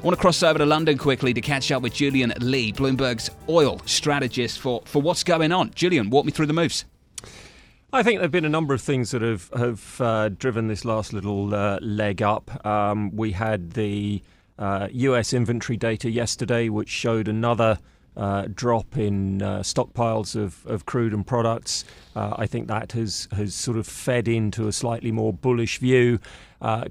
I want to cross over to London quickly to catch up with Julian Lee, Bloomberg's oil strategist, for, for what's going on. Julian, walk me through the moves. I think there have been a number of things that have have uh, driven this last little uh, leg up. Um, we had the uh, U.S. inventory data yesterday, which showed another uh, drop in uh, stockpiles of, of crude and products. Uh, I think that has has sort of fed into a slightly more bullish view.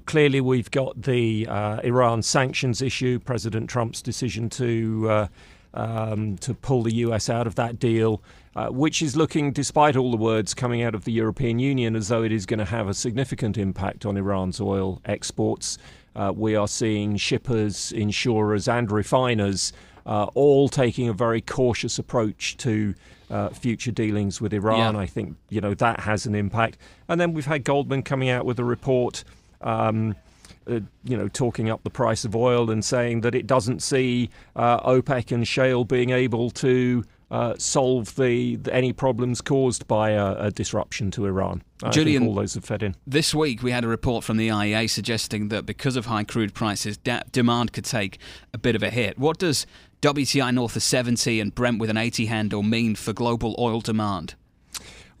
clearly, we've got the Iran sanctions issue, President Trump's decision to um, to pull the US out of that deal uh, which is looking, despite all the words coming out of the European Union, as though it is going to have a significant impact on Iran's oil exports. Uh, we are seeing shippers, insurers, and refiners uh, all taking a very cautious approach to uh, future dealings with Iran. Yeah. I think you know that has an impact. And then we've had Goldman coming out with a report. Um, uh, you know, talking up the price of oil and saying that it doesn't see uh, OPEC and shale being able to uh, solve the, the, any problems caused by a, a disruption to Iran. I Julian, all those have fed in. This week we had a report from the IEA suggesting that because of high crude prices, da- demand could take a bit of a hit. What does WTI north of 70 and Brent with an 80 handle mean for global oil demand?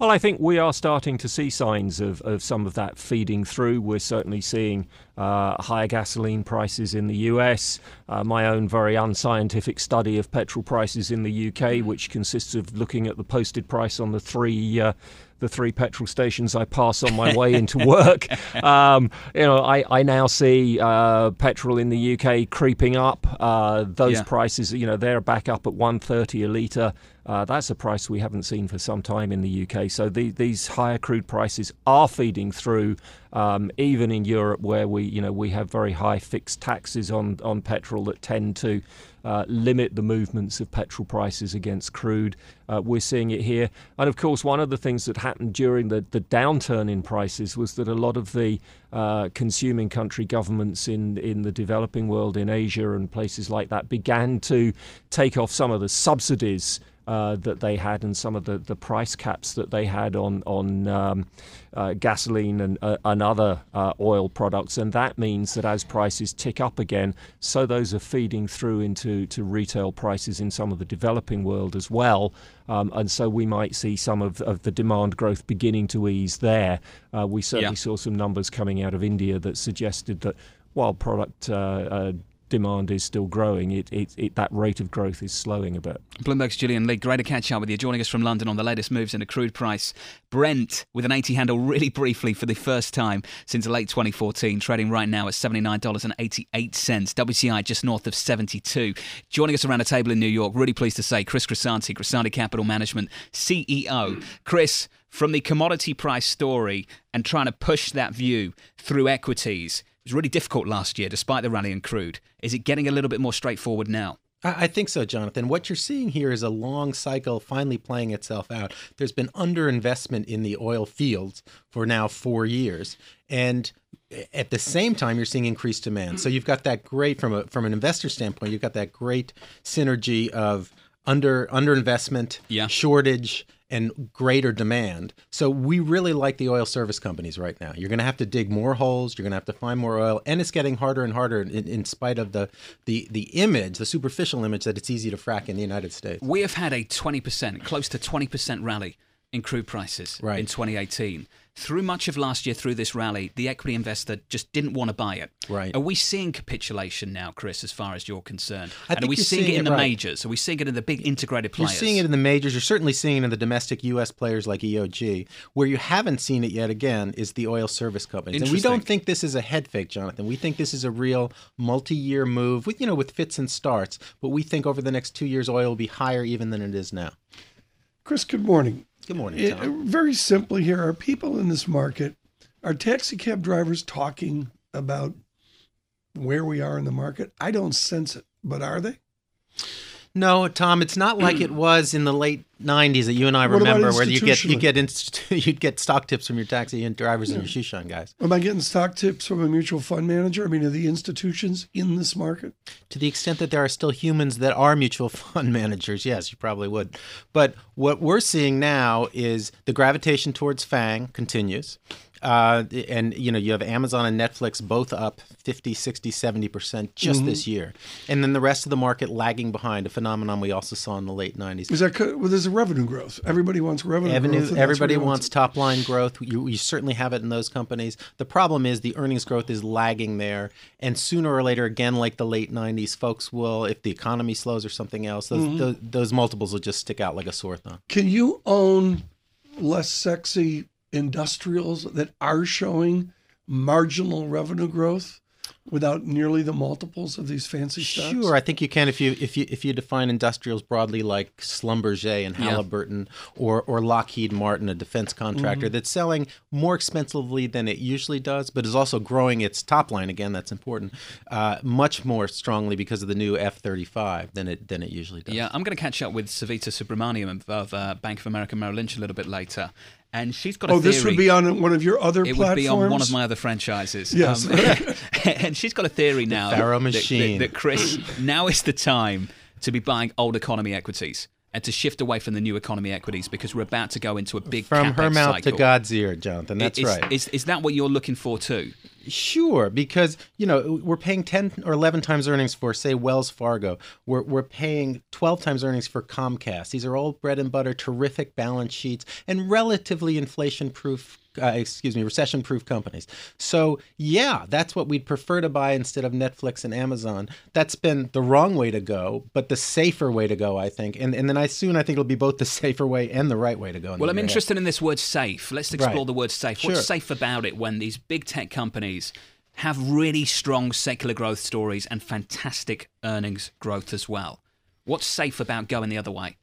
Well, I think we are starting to see signs of, of some of that feeding through. We're certainly seeing uh, higher gasoline prices in the US. Uh, my own very unscientific study of petrol prices in the UK, which consists of looking at the posted price on the three. Uh, the three petrol stations I pass on my way into work. Um, you know, I, I now see uh, petrol in the UK creeping up. Uh, those yeah. prices, you know, they're back up at 130 a litre. Uh, that's a price we haven't seen for some time in the UK. So the, these higher crude prices are feeding through, um, even in Europe, where we, you know, we have very high fixed taxes on on petrol that tend to uh, limit the movements of petrol prices against crude. Uh, we're seeing it here. And of course, one of the things that happened during the, the downturn in prices was that a lot of the uh, consuming country governments in, in the developing world, in Asia and places like that, began to take off some of the subsidies uh, that they had and some of the, the price caps that they had on on um, uh, gasoline and, uh, and other uh, oil products, and that means that as prices tick up again, so those are feeding through into to retail prices in some of the developing world as well, um, and so we might see some of, of the demand growth beginning to ease there. Uh, we certainly yeah. saw some numbers coming out of India that suggested that while product uh, demand is still growing, it, it, it, that rate of growth is slowing a bit. Bloomberg's Julian Lee, great to catch up with you. Joining us from London on the latest moves in the crude price. Brent with an 80 handle really briefly for the first time since late 2014, trading right now at $79.88. WTI just north of 72. Joining us around the table in New York, really pleased to say, Chris Grisanti, Grisanti Capital Management CEO. Chris, from the commodity price story and trying to push that view through equities, was really difficult last year, despite the rally in crude. Is it getting a little bit more straightforward now? I think so, Jonathan. What you're seeing here is a long cycle finally playing itself out. There's been underinvestment in the oil fields for now four years. And at the same time, you're seeing increased demand. So you've got that great from a from an investor standpoint, you've got that great synergy of under underinvestment, yeah. shortage, and greater demand. So we really like the oil service companies right now. You're going to have to dig more holes. You're going to have to find more oil, and it's getting harder and harder in, in, spite of the the the image, the superficial image that it's easy to frack in the United States. We have had a 20%, close to 20% rally in crude prices right. in 2018 through much of last year, through this rally, the equity investor just didn't want to buy it. Right. Are we seeing capitulation now, Chris, as far as you're concerned? I and are we seeing, seeing, it in the right. majors? Are we seeing it in the big integrated players? You're seeing it in the majors. You're certainly seeing it in the domestic U.S. players like EOG. Where you haven't seen it yet, again, is the oil service companies. And we don't think this is a head fake, Jonathan. We think this is a real multi-year move with, you know, with fits and starts. But we think over the next two years, oil will be higher even than it is now. Chris, good morning. Good morning. It, uh, very simply here, are people in this market, are taxi cab drivers talking about where we are in the market? I don't sense it, but are they? No, Tom, it's not like it was in the late '90s that you and I What remember, where you get you get inst- you'd get stock tips from your taxi and drivers and your shoe shine guys. Am I getting stock tips from a mutual fund manager? I mean, are the institutions in this market? To the extent that there are still humans that are mutual fund managers, yes, you probably would. But what we're seeing now is the gravitation towards FANG continues. Uh, and you know you have Amazon and Netflix both up 50, 60, 70% just this year. And then the rest of the market lagging behind, a phenomenon we also saw in the late 90s. Is that well? There's a revenue growth. Everybody wants revenue Avenue, growth. everybody wants top line growth. You, you certainly have it in those companies. The problem is the earnings growth is lagging there, and sooner or later, again, like the late '90s, folks will, if the economy slows or something else, those, Mm-hmm. those, those multiples will just stick out like a sore thumb. Can you own less sexy industrials that are showing marginal revenue growth without nearly the multiples of these fancy stocks? Sure, I think you can if you if you if you define industrials broadly like Schlumberger and Yeah. Halliburton or or Lockheed Martin, a defense contractor Mm-hmm. that's selling more expensively than it usually does, but is also growing its top line again. That's important, uh, much more strongly because of the new F thirty five than it than it usually does. Yeah, I'm going to catch up with Savita Subramanian of uh, Bank of America Merrill Lynch a little bit later. And she's got a Oh, theory. this would be on one of your other It platforms. would be on one of my other franchises. Yes. Um, and she's got a theory now. Pharaoh that- that- machine. That, Chris, now is the time to be buying old economy equities and to shift away from the new economy equities because we're about to go into a big From her mouth cycle. to God's ear, Jonathan. That's is, right. Is, is that what you're looking for too? Sure, because you know we're paying ten or eleven times earnings for, say, Wells Fargo. We're we're paying twelve times earnings for Comcast. These are all bread and butter, terrific balance sheets, and relatively inflation-proof. Uh, excuse me, recession-proof companies. So yeah, that's what we'd prefer to buy instead of Netflix and Amazon. That's been the wrong way to go, but the safer way to go, I think. And and then I soon I think it'll be both the safer way and the right way to go. Well, I'm interested in this word safe. Let's explore Right. the word safe. Sure. What's safe about it when these big tech companies have really strong secular growth stories and fantastic earnings growth as well? What's safe about going the other way?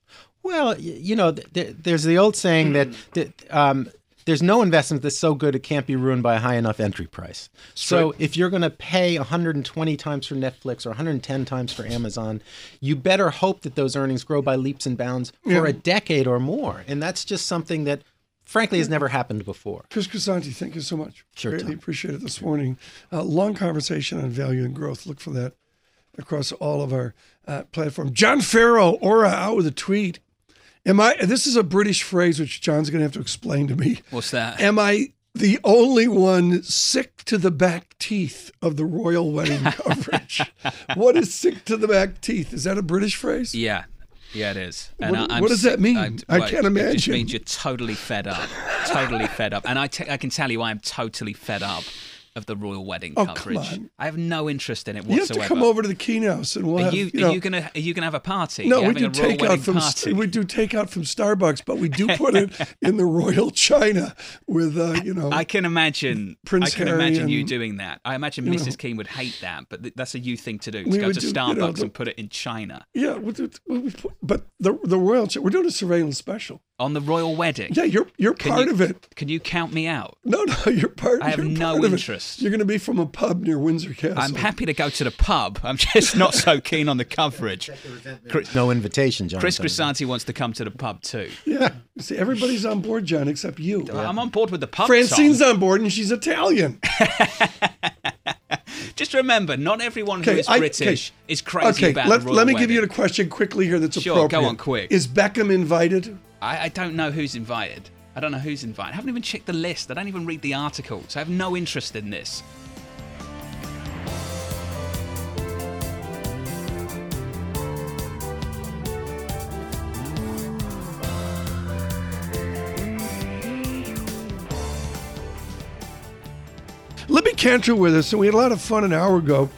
Well, you know, th- th- there's the old saying that, that um, there's no investment that's so good it can't be ruined by a high enough entry price. So if you're going to pay 120 times for Netflix or 110 times for Amazon, you better hope that those earnings grow by leaps and bounds for a decade or more. And that's just something that, frankly, has never happened before. Chris Grisanti, thank you so much. Sure, Greatly Tom. appreciate it this morning. Uh, long conversation on value and growth. Look for that across all of our uh, platforms. John Ferro, Aura, out with a tweet. Am I? This is a British phrase which John's going to have to explain to me. What's that? Am I the only one sick to the back teeth of the royal wedding coverage? what is sick to the back teeth? Is that a British phrase? Yeah. Yeah, it is. What- what does that mean? I well, can't imagine. It just means you're totally fed up. totally fed up. And I I can tell you I am totally fed up of the royal wedding Oh, coverage. I have no interest in it whatsoever. You have to come over to the Keynote and we'll Are have. you, you know, are you gonna are you gonna have a party? No, we do royal takeout from party? we do takeout from Starbucks, but we do put it in the royal china with uh, you know. I can imagine. Prince I can Harry imagine you doing that. I imagine Mrs. know. Would hate that, but th- that's a you thing to do. To go to do, you Starbucks know, the- and put it in China yeah, we do, we put, but the the royal we're doing a surveillance special. On the royal wedding. Yeah, you're you're Can part you- of it. Can you count me out? No, no, you're part. I have no part of it. interest. You're going to be from a pub near Windsor Castle. I'm happy to go to the pub. I'm just not so keen on the coverage. Chris, No invitation, John. Chris Grisanti wants to come to the pub too. Yeah, see, everybody's on board, John, except you. I'm on board with the pub. Francine's Tom. on board, and she's Italian. Just remember, not everyone who is Okay, I- British is crazy Okay, about let, the royal let me give you a question quickly here. That's Sure, go on, quick. Is Beckham invited? I, I don't know who's invited. I don't know who's invited. I haven't even checked the list. I don't even read the articles. I have no interest in this. Libby Cantrill with us, and we had a lot of fun an hour ago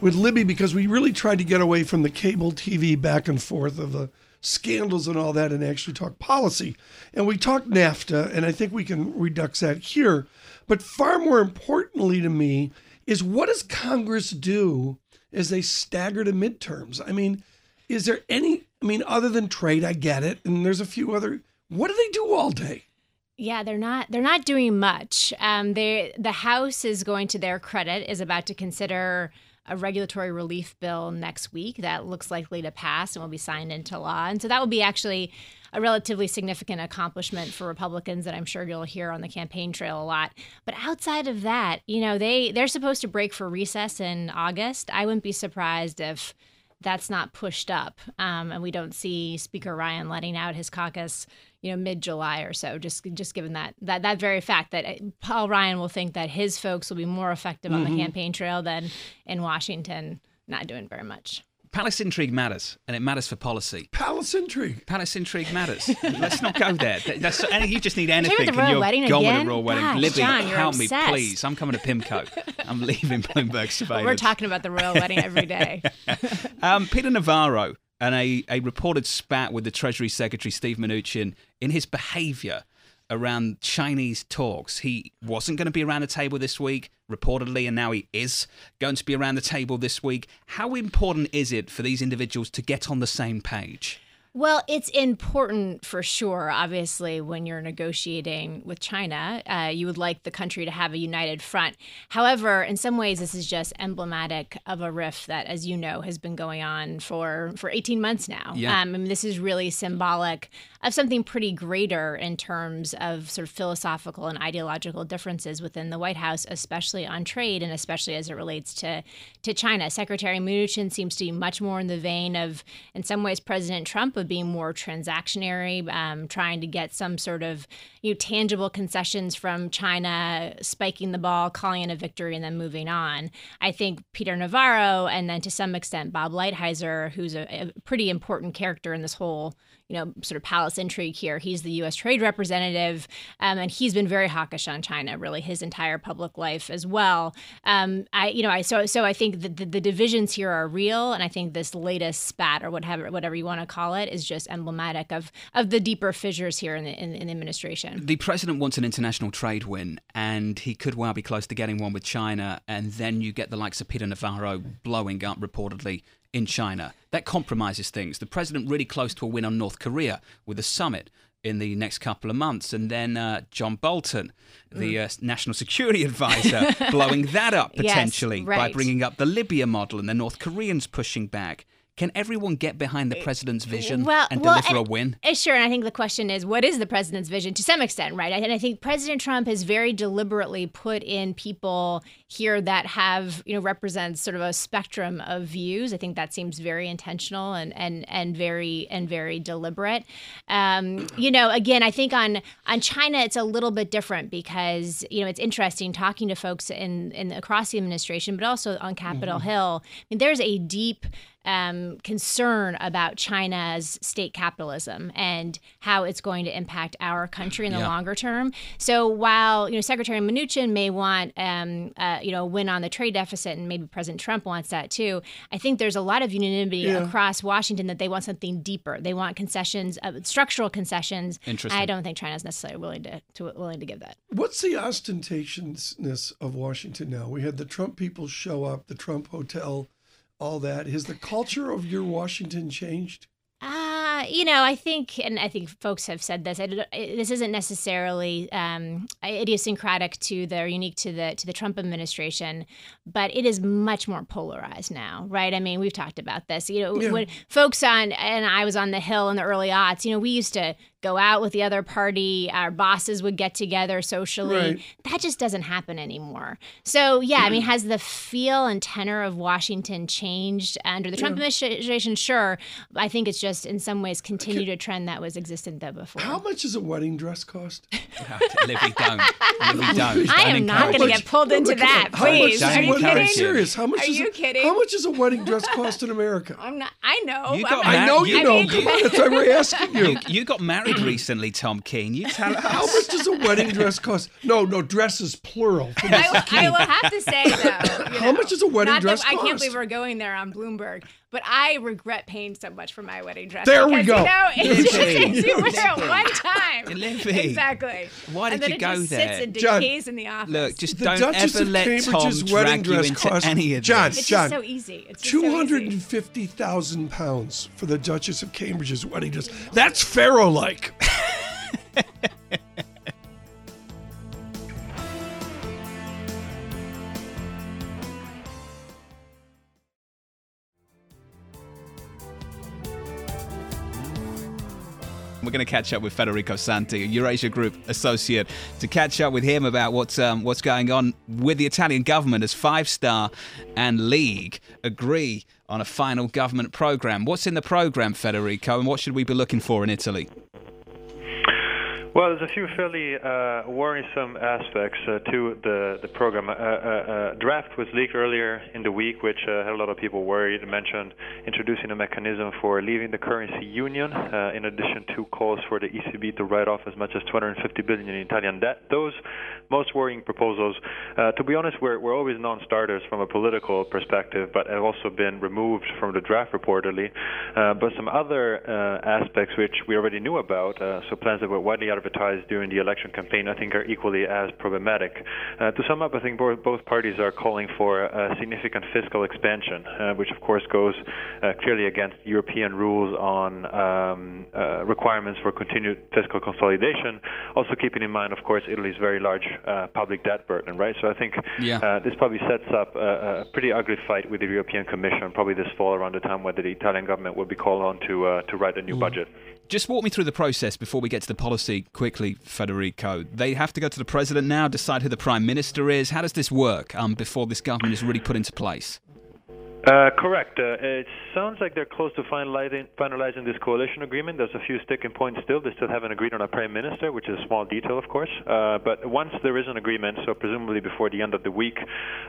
with Libby because we really tried to get away from the cable TV back and forth of the scandals and all that and actually talk policy. And we talked NAFTA, and I think we can redux that here. But far more importantly to me is what does Congress do as they stagger to midterms? I mean, is there any, I mean, other than trade, I get it, and there's a few other, what do they do all day? Yeah, they're not they're not doing much. Um, they the House is going to their credit is about to consider a regulatory relief bill next week that looks likely to pass and will be signed into law. And so that will be actually a relatively significant accomplishment for Republicans that I'm sure you'll hear on the campaign trail a lot. But outside of that, you know, they they're supposed to break for recess in August. I wouldn't be surprised if that's not pushed up, um, and we don't see Speaker Ryan letting out his caucus, you know, mid July or so. Just just given that that that very fact that uh, Paul Ryan will think that his folks will be more effective on the campaign trail than in Washington, not doing very much. Palace intrigue matters, and it matters for policy. Palace intrigue. Palace intrigue matters. Let's not go there. That's, you just need anything, about the and you're wedding going again? to royal wedding. Gosh, Libby, John, you're help me, obsessed. please. I'm coming to Pimco. I'm leaving Bloomberg surveillance. We're talking about the royal wedding every day. Um, Peter Navarro and a, a reported spat with the Treasury Secretary Steve Mnuchin in his behaviour around Chinese talks. He wasn't going to be around the table this week, reportedly, and now he is going to be around the table this week. How important is it for these individuals to get on the same page? Well, it's important for sure. Obviously, when you're negotiating with China, uh, you would like the country to have a united front. However, in some ways, this is just emblematic of a rift that, as you know, has been going on for for 18 months now. Yeah. Um, mean, this is really symbolic of something pretty greater in terms of sort of philosophical and ideological differences within the White House, especially on trade and especially as it relates to to China. Secretary Mnuchin seems to be much more in the vein of, in some ways, President Trump being more transactionary, um, trying to get some sort of you know, tangible concessions from China, spiking the ball, calling it a victory, and then moving on. I think Peter Navarro, and then to some extent Bob Lighthizer, who's a, a pretty important character in this whole you know, sort of palace intrigue here. He's the U.S. Trade Representative, um, and he's been very hawkish on China, really his entire public life as well. Um, I, you know, I so so I think the, the, the divisions here are real, and I think this latest spat or whatever whatever you want to call it is just emblematic of of the deeper fissures here in the in, in the administration. The president wants an international trade win, and he could well be close to getting one with China. And then you get the likes of Peter Navarro blowing up reportedly in China. That compromises things. The president really close to a win on North Korea with a summit in the next couple of months, and then uh, John Bolton, the uh, national security advisor, blowing that up Yes, potentially by bringing up the Libya model, and the North Koreans pushing back. Can everyone get behind the president's vision well, and well, deliver a win? uh, Sure, and I think the question is, what is the president's vision to some extent, right? And I think President Trump has very deliberately put in people here that have, you know, represents sort of a spectrum of views. I think that seems very intentional and and and very and very deliberate. Um, you know, again, I think on on China it's a little bit different because you know it's interesting talking to folks in in across the administration, but also on Capitol Hill. I mean, there's a deep um, concern about China's state capitalism and how it's going to impact our country in the Yeah. longer term. So while you know Secretary Mnuchin may want um, uh, you know a win on the trade deficit, and maybe President Trump wants that too, I think there's a lot of unanimity Yeah. across Washington that they want something deeper. They want concessions, uh, structural concessions. Interesting. I don't think China's necessarily willing to, to willing to give that. What's the ostentatiousness of Washington now? We had the Trump people show up, the Trump hotel, all that. Has the culture of your Washington changed? Uh, you know, I think, and I think folks have said this. I this isn't necessarily um, idiosyncratic to the, or unique to the to the Trump administration, but it is much more polarized now, right? I mean, we've talked about this. You know, Yeah. when folks on, and I was on the Hill in the early aughts. You know, we used to go out with the other party. Our bosses would get together socially. Right. That just doesn't happen anymore. So yeah, I mean, mm. has the feel and tenor of Washington changed under the Trump administration? Sure. I think it's just in some ways continued a trend that was existent there before. How much does a wedding dress cost? Livy, don't. Livy, don't. I am not going to get pulled into Look that, How please. does Don't Are you wedding- encourage I'm kidding? it. serious. How much Are you a, kidding? How much does a wedding dress cost in America? I'm not. I know. You I'm got I know you I know. mean- Come on, that's why we're asking you. You, you got married recently, Tom Keene. You tell us. How much does a wedding dress cost? No, no, dresses plural. I, Mrs. I will have to say though. you How know, much does a wedding dress that, I can't believe we're going there on Bloomberg, but I regret paying so much for my wedding dress. There we go. You know, it's just you wear it one time. Livy. Exactly. Why and did then you it go just there? Sits and John, decays in the office. Look, just The don't Duchess ever of let Cambridge's Tom wedding drag you dress into cost- any of John, this. it's John, just so easy. It's just so Two easy. hundred and fifty thousand pounds for the Duchess of Cambridge's wedding dress. That's pharaoh-like. We're going to catch up with Federico Santi, Eurasia Group associate, to catch up with him about what's um, what's going on with the Italian government as Five Star and League agree on a final government program. What's in the program, Federico, and what should we be looking for in Italy? Well, there's a few fairly uh, worrisome aspects uh, to the the program. A uh, uh, uh, draft was leaked earlier in the week, which uh, had a lot of people worried. It mentioned introducing a mechanism for leaving the currency union, in addition to calls for the ECB to write off as much as 250 billion in Italian debt. Those most worrying proposals, to be honest, were, were always non-starters from a political perspective, but have also been removed from the draft reportedly. but some other aspects which we already knew about, so plans that were widely advertised during the election campaign, I think, are equally as problematic. Uh, to sum up, I think both, both parties are calling for a significant fiscal expansion, uh, which of course goes uh, clearly against European rules on um, uh, requirements for continued fiscal consolidation. Also, keeping in mind, of course, Italy's very large uh, public debt burden, right? So I think yeah. Uh, this probably sets up a, a, pretty ugly fight with the European Commission, probably this fall around the time whether the Italian government will be called on to to write a new mm. budget. Just walk me through the process before we get to the policy quickly, Federico. They have to go to the president now, decide who the prime minister is. How does this work um, before this government is really put into place? Uh, correct. Uh, it sounds like they're close to finalizing, finalizing this coalition agreement. There's a few sticking points still. They still haven't agreed on a prime minister, which is a small detail, of course. Uh, but once there is an agreement, so presumably before the end of the week,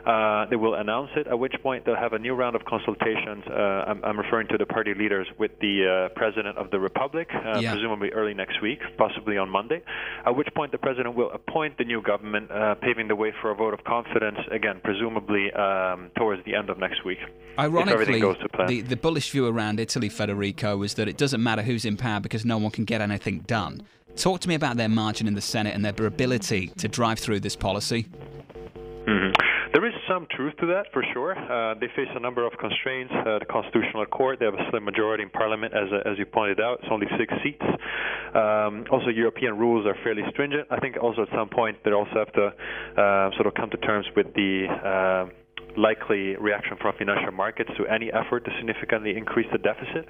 uh, they will announce it. At which point they'll have a new round of consultations. Uh, I'm, I'm, referring to the party leaders with the uh, president of the republic, yeah. presumably early next week, possibly on Monday. At which point the president will appoint the new government, paving the way for a vote of confidence. Again, presumably um, towards the end of next week. Ironically, the, the bullish view around Italy, Federico, is that it doesn't matter who's in power because no one can get anything done. Talk to me about their margin in the Senate and their ability to drive through this policy. Mm-hmm. There is some truth to that, for sure. Uh, they face a number of constraints. Uh, the Constitutional Court, they have a slim majority in Parliament, as, uh, as you pointed out. It's only six seats. Um, also, European rules are fairly stringent. I think also at some point they also have to uh, sort of come to terms with the uh, likely reaction from financial markets to any effort to significantly increase the deficit.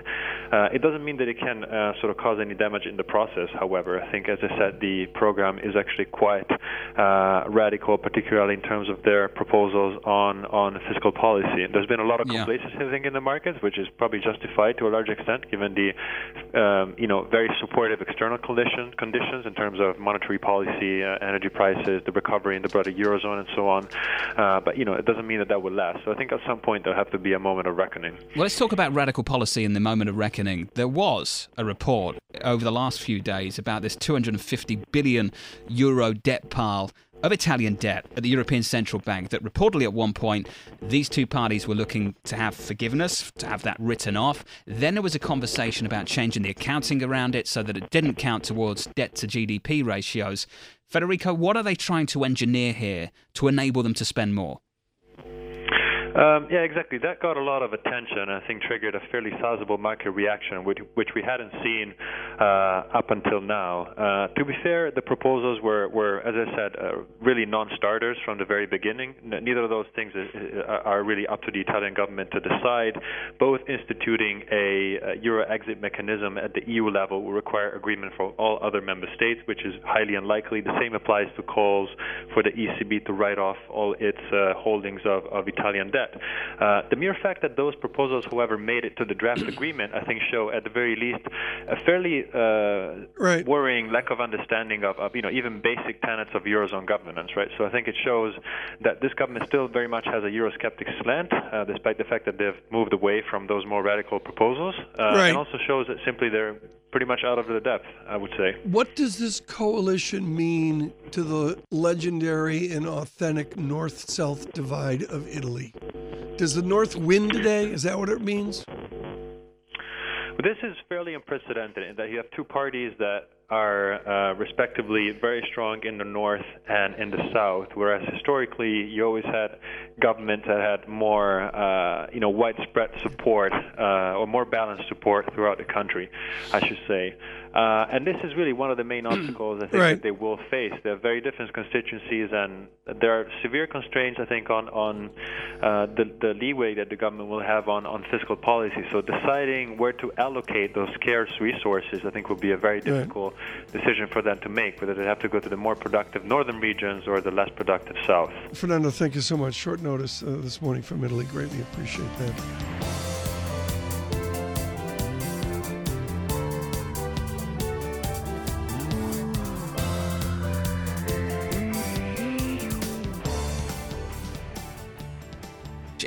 Uh, it doesn't mean that it can uh, sort of cause any damage in the process. However, I think, as I said, the program is actually quite uh, radical, particularly in terms of their proposals on on fiscal policy. There's been a lot of complacency, I think, in the markets, which is probably justified to a large extent, given the um, you know very supportive external condition, conditions in terms of monetary policy, uh, energy prices, the recovery in the broader eurozone, and so on. Uh, but you know, it doesn't mean that that will last. So I think at some point there'll have to be a moment of reckoning. Well, let's talk about radical policy in the moment of reckoning. There was a report over the last few days about this 250 billion euro debt pile of Italian debt at the European Central Bank that reportedly at one point these two parties were looking to have forgiveness, to have that written off. Then there was a conversation about changing the accounting around it so that it didn't count towards debt to GDP ratios. Federico, what are they trying to engineer here to enable them to spend more? Um, yeah, exactly. That got a lot of attention. I think triggered a fairly sizable market reaction, which, which we hadn't seen uh, up until now. Uh, to be fair, the proposals were, were as I said, uh, really non-starters from the very beginning. Neither of those things is, are really up to the Italian government to decide. Both instituting a, a euro exit mechanism at the EU level will require agreement from all other member states, which is highly unlikely. The same applies to calls for the ECB to write off all its uh, holdings of, of Italian debt Uh, the mere fact that those proposals, however, made it to the draft agreement, I think, show at the very least a fairly uh, right. worrying lack of understanding of, of, you know, even basic tenets of eurozone governance, right? So I think it shows that this government still very much has a Eurosceptic slant, uh, despite the fact that they've moved away from those more radical proposals, uh, right. and also shows that simply they're pretty much out of the depth, I would say. What does this coalition mean to the legendary and authentic north south divide of Italy? Does the North win today? Is that what it means? This is fairly unprecedented in that you have two parties that are uh, respectively very strong in the north and in the south, whereas historically you always had governments that had more, uh, you know, widespread support uh, or more balanced support throughout the country, I should say. Uh, and this is really one of the main obstacles I think Right. that they will face. They're very different constituencies, and there are severe constraints I think on on uh, the the leeway that the government will have on on fiscal policy. So deciding where to allocate those scarce resources, I think, will be a very difficult decision for them to make. Whether they have to go to the more productive northern regions or the less productive south. Fernando, thank you so much. Short notice uh, this morning from Italy. Greatly appreciate that.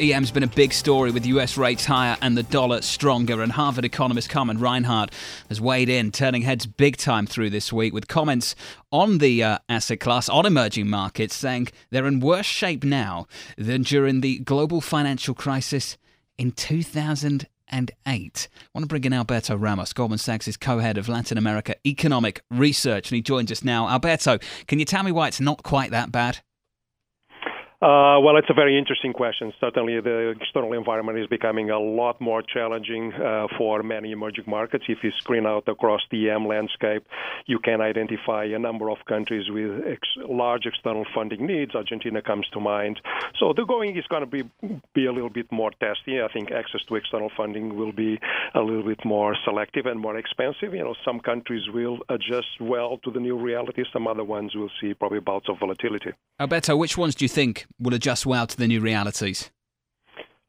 EM's been a big story with US rates higher and the dollar stronger. And Harvard economist Carmen Reinhart has weighed in, turning heads big time through this week with comments on the uh, asset class, on emerging markets, saying they're in worse shape now than during the global financial crisis in 2008. I want to bring in Alberto Ramos, Goldman Sachs' co head of Latin America economic research, and he joins us now. Alberto, can you tell me why it's not quite that bad? Uh, well, it's a very interesting question. Certainly, the external environment is becoming a lot more challenging uh, for many emerging markets. If you screen out across the EM landscape, you can identify a number of countries with ex- large external funding needs. Argentina comes to mind. So the going is going to be be a little bit more testy. I think access to external funding will be a little bit more selective and more expensive. You know, some countries will adjust well to the new reality. Some other ones will see probably bouts of volatility. Alberto, which ones do you think will adjust well to the new realities?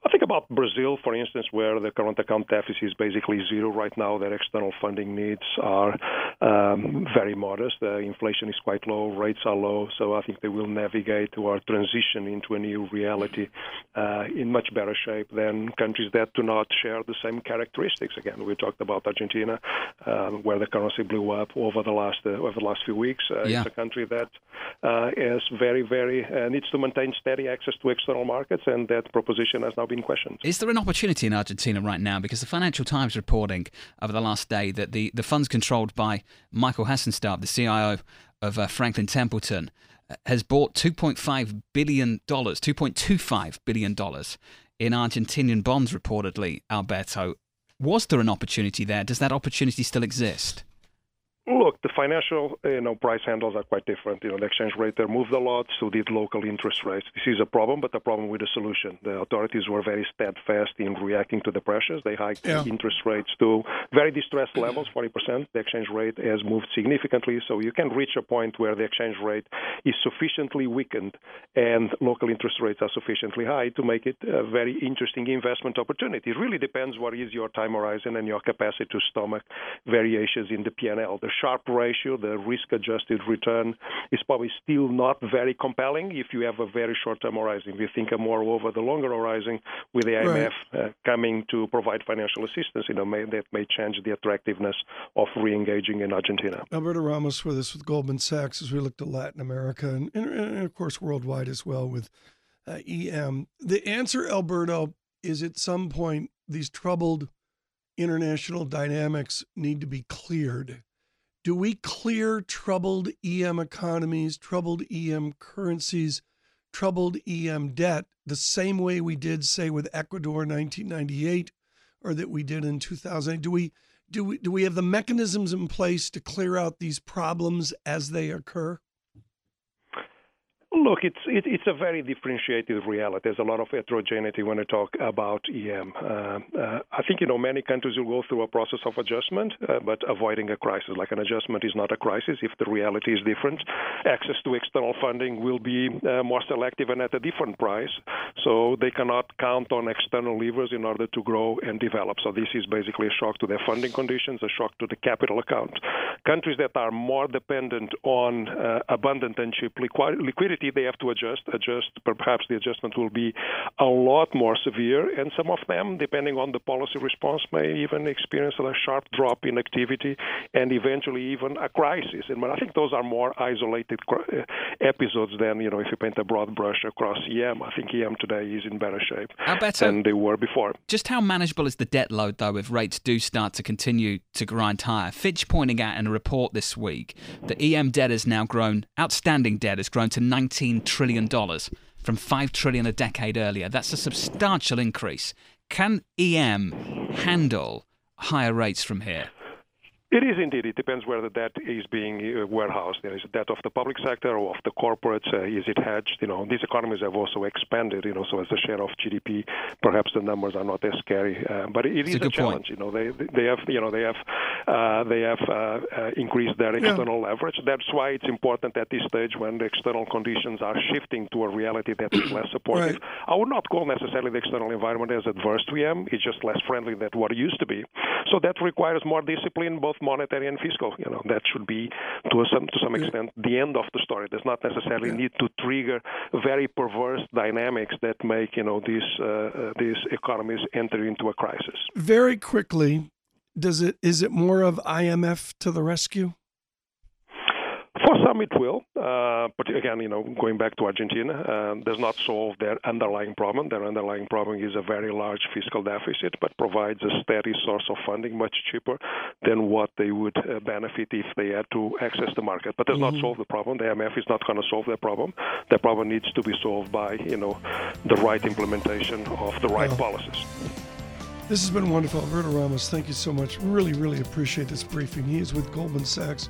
I think about Brazil, for instance, where the current account deficit is basically zero right now. Their external funding needs are um, very modest. The inflation is quite low, rates are low, so I think they will navigate or transition into a new reality uh, in much better shape than countries that do not share the same characteristics. Again, we talked about Argentina, um, where the currency blew up over the last uh, over the last few weeks. Uh, Yeah. It's a country that uh, is very, very uh, needs to maintain steady access to external markets, and that proposition has now been questioned. Is there an opportunity in Argentina right now? Because the Financial Times reporting over the last day that the, the funds controlled by Michael Hassenstab, the CIO of uh, Franklin Templeton, uh, has bought $2.5 billion, $2.25 billion in Argentinian bonds, reportedly, Alberto. Was there an opportunity there? Does that opportunity still exist? Look, the financial uh, you know price handles are quite different. You know, the exchange rate there moved a lot, so did local interest rates. This is a problem, but a problem with a solution. The authorities were very steadfast in reacting to the pressures. They hiked Yeah. interest rates to very distressed levels, 40%. The exchange rate has moved significantly, so you can reach a point where the exchange rate is sufficiently weakened and local interest rates are sufficiently high to make it a very interesting investment opportunity. It really depends what is your time horizon and your capacity to stomach variations in the P&L. Sharp ratio, the risk-adjusted return, is probably still not very compelling if you have a very short-term horizon. If you think more over the longer horizon, with the IMF uh, coming to provide financial assistance, you know, may, that may change the attractiveness of re-engaging in Argentina. Alberto Ramos with us with Goldman Sachs as we look to Latin America and, and, and of course worldwide as well with uh, EM. The answer, Alberto, is at some point these troubled international dynamics need to be cleared. Do we clear troubled EM economies, troubled EM currencies, troubled EM debt the same way we did, say, with Ecuador in 1998 or that we did in 2000? Do we do we do we have the mechanisms in place to clear out these problems as they occur? Look, it's it, it's a very differentiated reality. There's a lot of heterogeneity when I talk about EM. Uh, uh, I think you know many countries will go through a process of adjustment, uh, but avoiding a crisis. Like an adjustment is not a crisis if the reality is different. Access to external funding will be uh, more selective and at a different price, so they cannot count on external levers in order to grow and develop. So this is basically a shock to their funding conditions, a shock to the capital account. Countries that are more dependent on uh, abundant and cheap liquidity they have to adjust. Adjust. Perhaps the adjustment will be a lot more severe, and some of them, depending on the policy response, may even experience a sharp drop in activity and eventually even a crisis. And I think those are more isolated uh, episodes than you know if you paint a broad brush across EM. I think EM today is in better shape Alberto, than they were before. Just how manageable is the debt load though if rates do start to continue to grind higher? Fitch pointing out in a report this week that EM debt has now grown, outstanding debt has grown to 19 trillion dollars from 5 trillion a decade earlier. That's a substantial increase. Can EM handle higher rates from here? It is indeed. It depends where the debt is being uh, is it debt of the public sector or of the corporates. Uh, is it hedged? You know, these economies have also expanded. You know, so as a share of GDP, perhaps the numbers are not as scary. Uh, but it is a, a challenge. Point. You know, they they have you know they have uh, they have uh, uh, increased their external yeah. leverage. That's why it's important at this stage when the external conditions are shifting to a reality that is less supportive. Right. I would not call necessarily the external environment as adverse to EM. It's just less friendly than what it used to be. So that requires more discipline, both monetary and fiscal. You know, that should be to some to some extent the end of the story. Does not necessarily yeah. need to trigger very perverse dynamics that make you know these uh, uh, these economies enter into a crisis. Very quickly, does it is it more of IMF to the rescue? Some, it will. Uh, but again, you know, going back to Argentina, uh, does not solve their underlying problem. Their underlying problem is a very large fiscal deficit, but provides a steady source of funding, much cheaper than what they would uh, benefit if they had to access the market. But does mm-hmm. not solve the problem. The IMF is not going to solve their problem. The problem needs to be solved by, you know, the right implementation of the right oh. policies. This has been wonderful. Alberto Ramos, thank you so much. Really, really appreciate this briefing. He is with Goldman Sachs